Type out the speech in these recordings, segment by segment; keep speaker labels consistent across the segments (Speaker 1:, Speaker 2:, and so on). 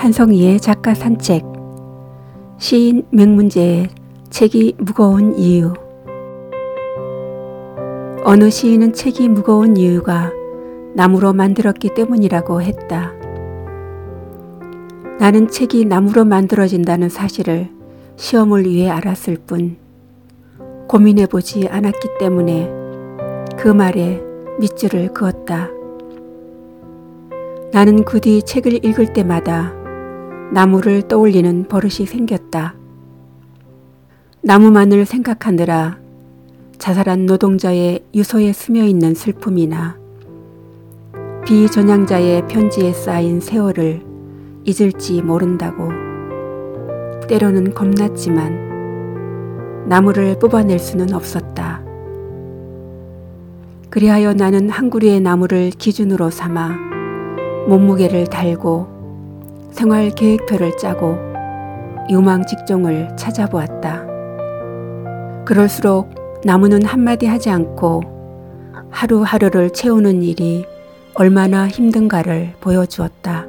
Speaker 1: 한성희의 작가 산책 시인 맹문제의 책이 무거운 이유 어느 시인은 책이 무거운 이유가 나무로 만들었기 때문이라고 했다. 나는 책이 나무로 만들어진다는 사실을 시험을 위해 알았을 뿐 고민해 보지 않았기 때문에 그 말에 밑줄을 그었다. 나는 그 뒤 책을 읽을 때마다 나무를 떠올리는 버릇이 생겼다. 나무만을 생각하느라 자살한 노동자의 유서에 스며 있는 슬픔이나 비전향자의 편지에 쌓인 세월을 잊을지 모른다고 때로는 겁났지만 나무를 뽑아낼 수는 없었다. 그리하여 나는 한 그루의 나무를 기준으로 삼아 몸무게를 달고 생활 계획표를 짜고 유망 직종을 찾아보았다. 그럴수록 나무는 한마디 하지 않고 하루하루를 채우는 일이 얼마나 힘든가를 보여주었다.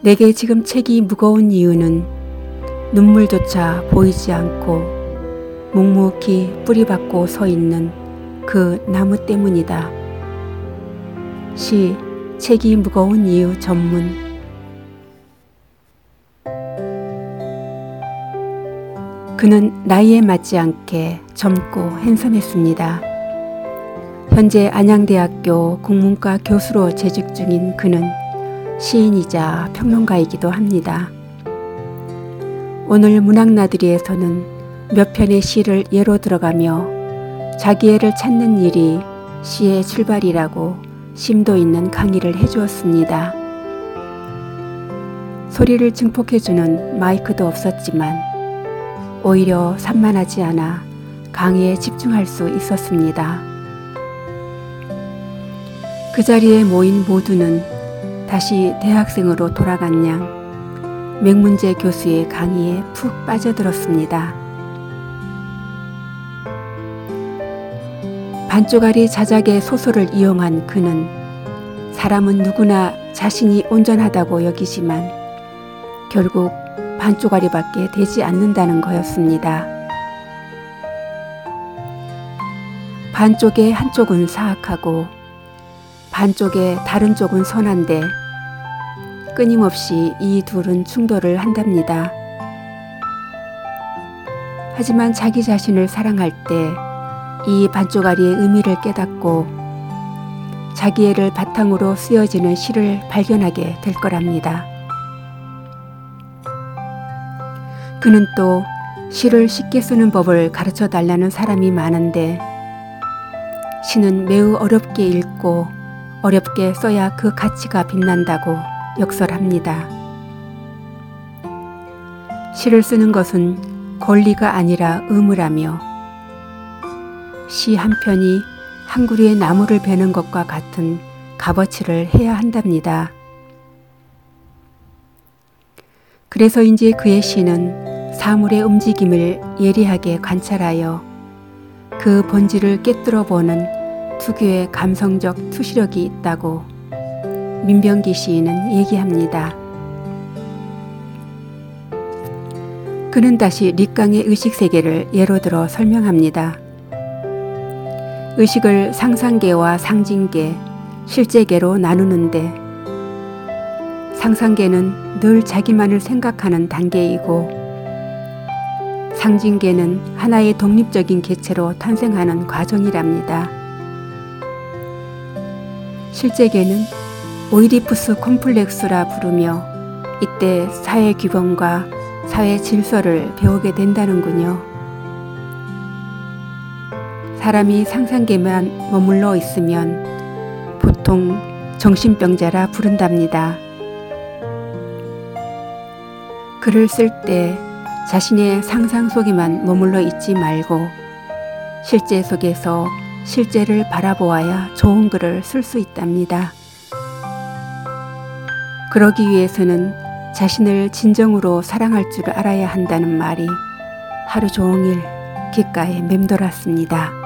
Speaker 1: 내게 지금 책이 무거운 이유는 눈물조차 보이지 않고 묵묵히 뿌리박고 서 있는 그 나무 때문이다. 시 책이 무거운 이유 전문 그는 나이에 맞지 않게 젊고 핸섬했습니다. 현재 안양대학교 국문과 교수로 재직 중인 그는 시인이자 평론가이기도 합니다. 오늘 문학나들이에서는 몇 편의 시를 예로 들어가며 자기애를 찾는 일이 시의 출발이라고 심도 있는 강의를 해주었습니다. 소리를 증폭해주는 마이크도 없었지만 오히려 산만하지 않아 강의에 집중할 수 있었습니다. 그 자리에 모인 모두는 다시 대학생으로 돌아간 양 맹문재 교수의 강의에 푹 빠져들었습니다. 반쪽알이 자작의 소설을 이용한 그는 사람은 누구나 자신이 온전하다고 여기지만 결국 반쪽알이밖에 되지 않는다는 거였습니다. 반쪽의 한쪽은 사악하고 반쪽의 다른 쪽은 선한데 끊임없이 이 둘은 충돌을 한답니다. 하지만 자기 자신을 사랑할 때 이 반쪽아리의 의미를 깨닫고 자기애를 바탕으로 쓰여지는 시를 발견하게 될 거랍니다. 그는 또 시를 쉽게 쓰는 법을 가르쳐 달라는 사람이 많은데 시는 매우 어렵게 읽고 어렵게 써야 그 가치가 빛난다고 역설합니다. 시를 쓰는 것은 권리가 아니라 의무라며 시 한 편이 한 그루의 나무를 베는 것과 같은 값어치를 해야 한답니다. 그래서인지 그의 시는 사물의 움직임을 예리하게 관찰하여 그 본질을 깨뜨려 보는 특유의 감성적 투시력이 있다고 민병기 시인은 얘기합니다. 그는 다시 립강의 의식 세계를 예로 들어 설명합니다. 의식을 상상계와 상징계, 실제계로 나누는데 상상계는 늘 자기만을 생각하는 단계이고 상징계는 하나의 독립적인 개체로 탄생하는 과정이랍니다. 실제계는 오이디푸스 콤플렉스라 부르며 이때 사회 규범과 사회 질서를 배우게 된다는군요. 사람이 상상계만 머물러 있으면 보통 정신병자라 부른답니다. 글을 쓸 때 자신의 상상 속에만 머물러 있지 말고 실제 속에서 실제를 바라보아야 좋은 글을 쓸 수 있답니다. 그러기 위해서는 자신을 진정으로 사랑할 줄 알아야 한다는 말이 하루 종일 귓가에 맴돌았습니다.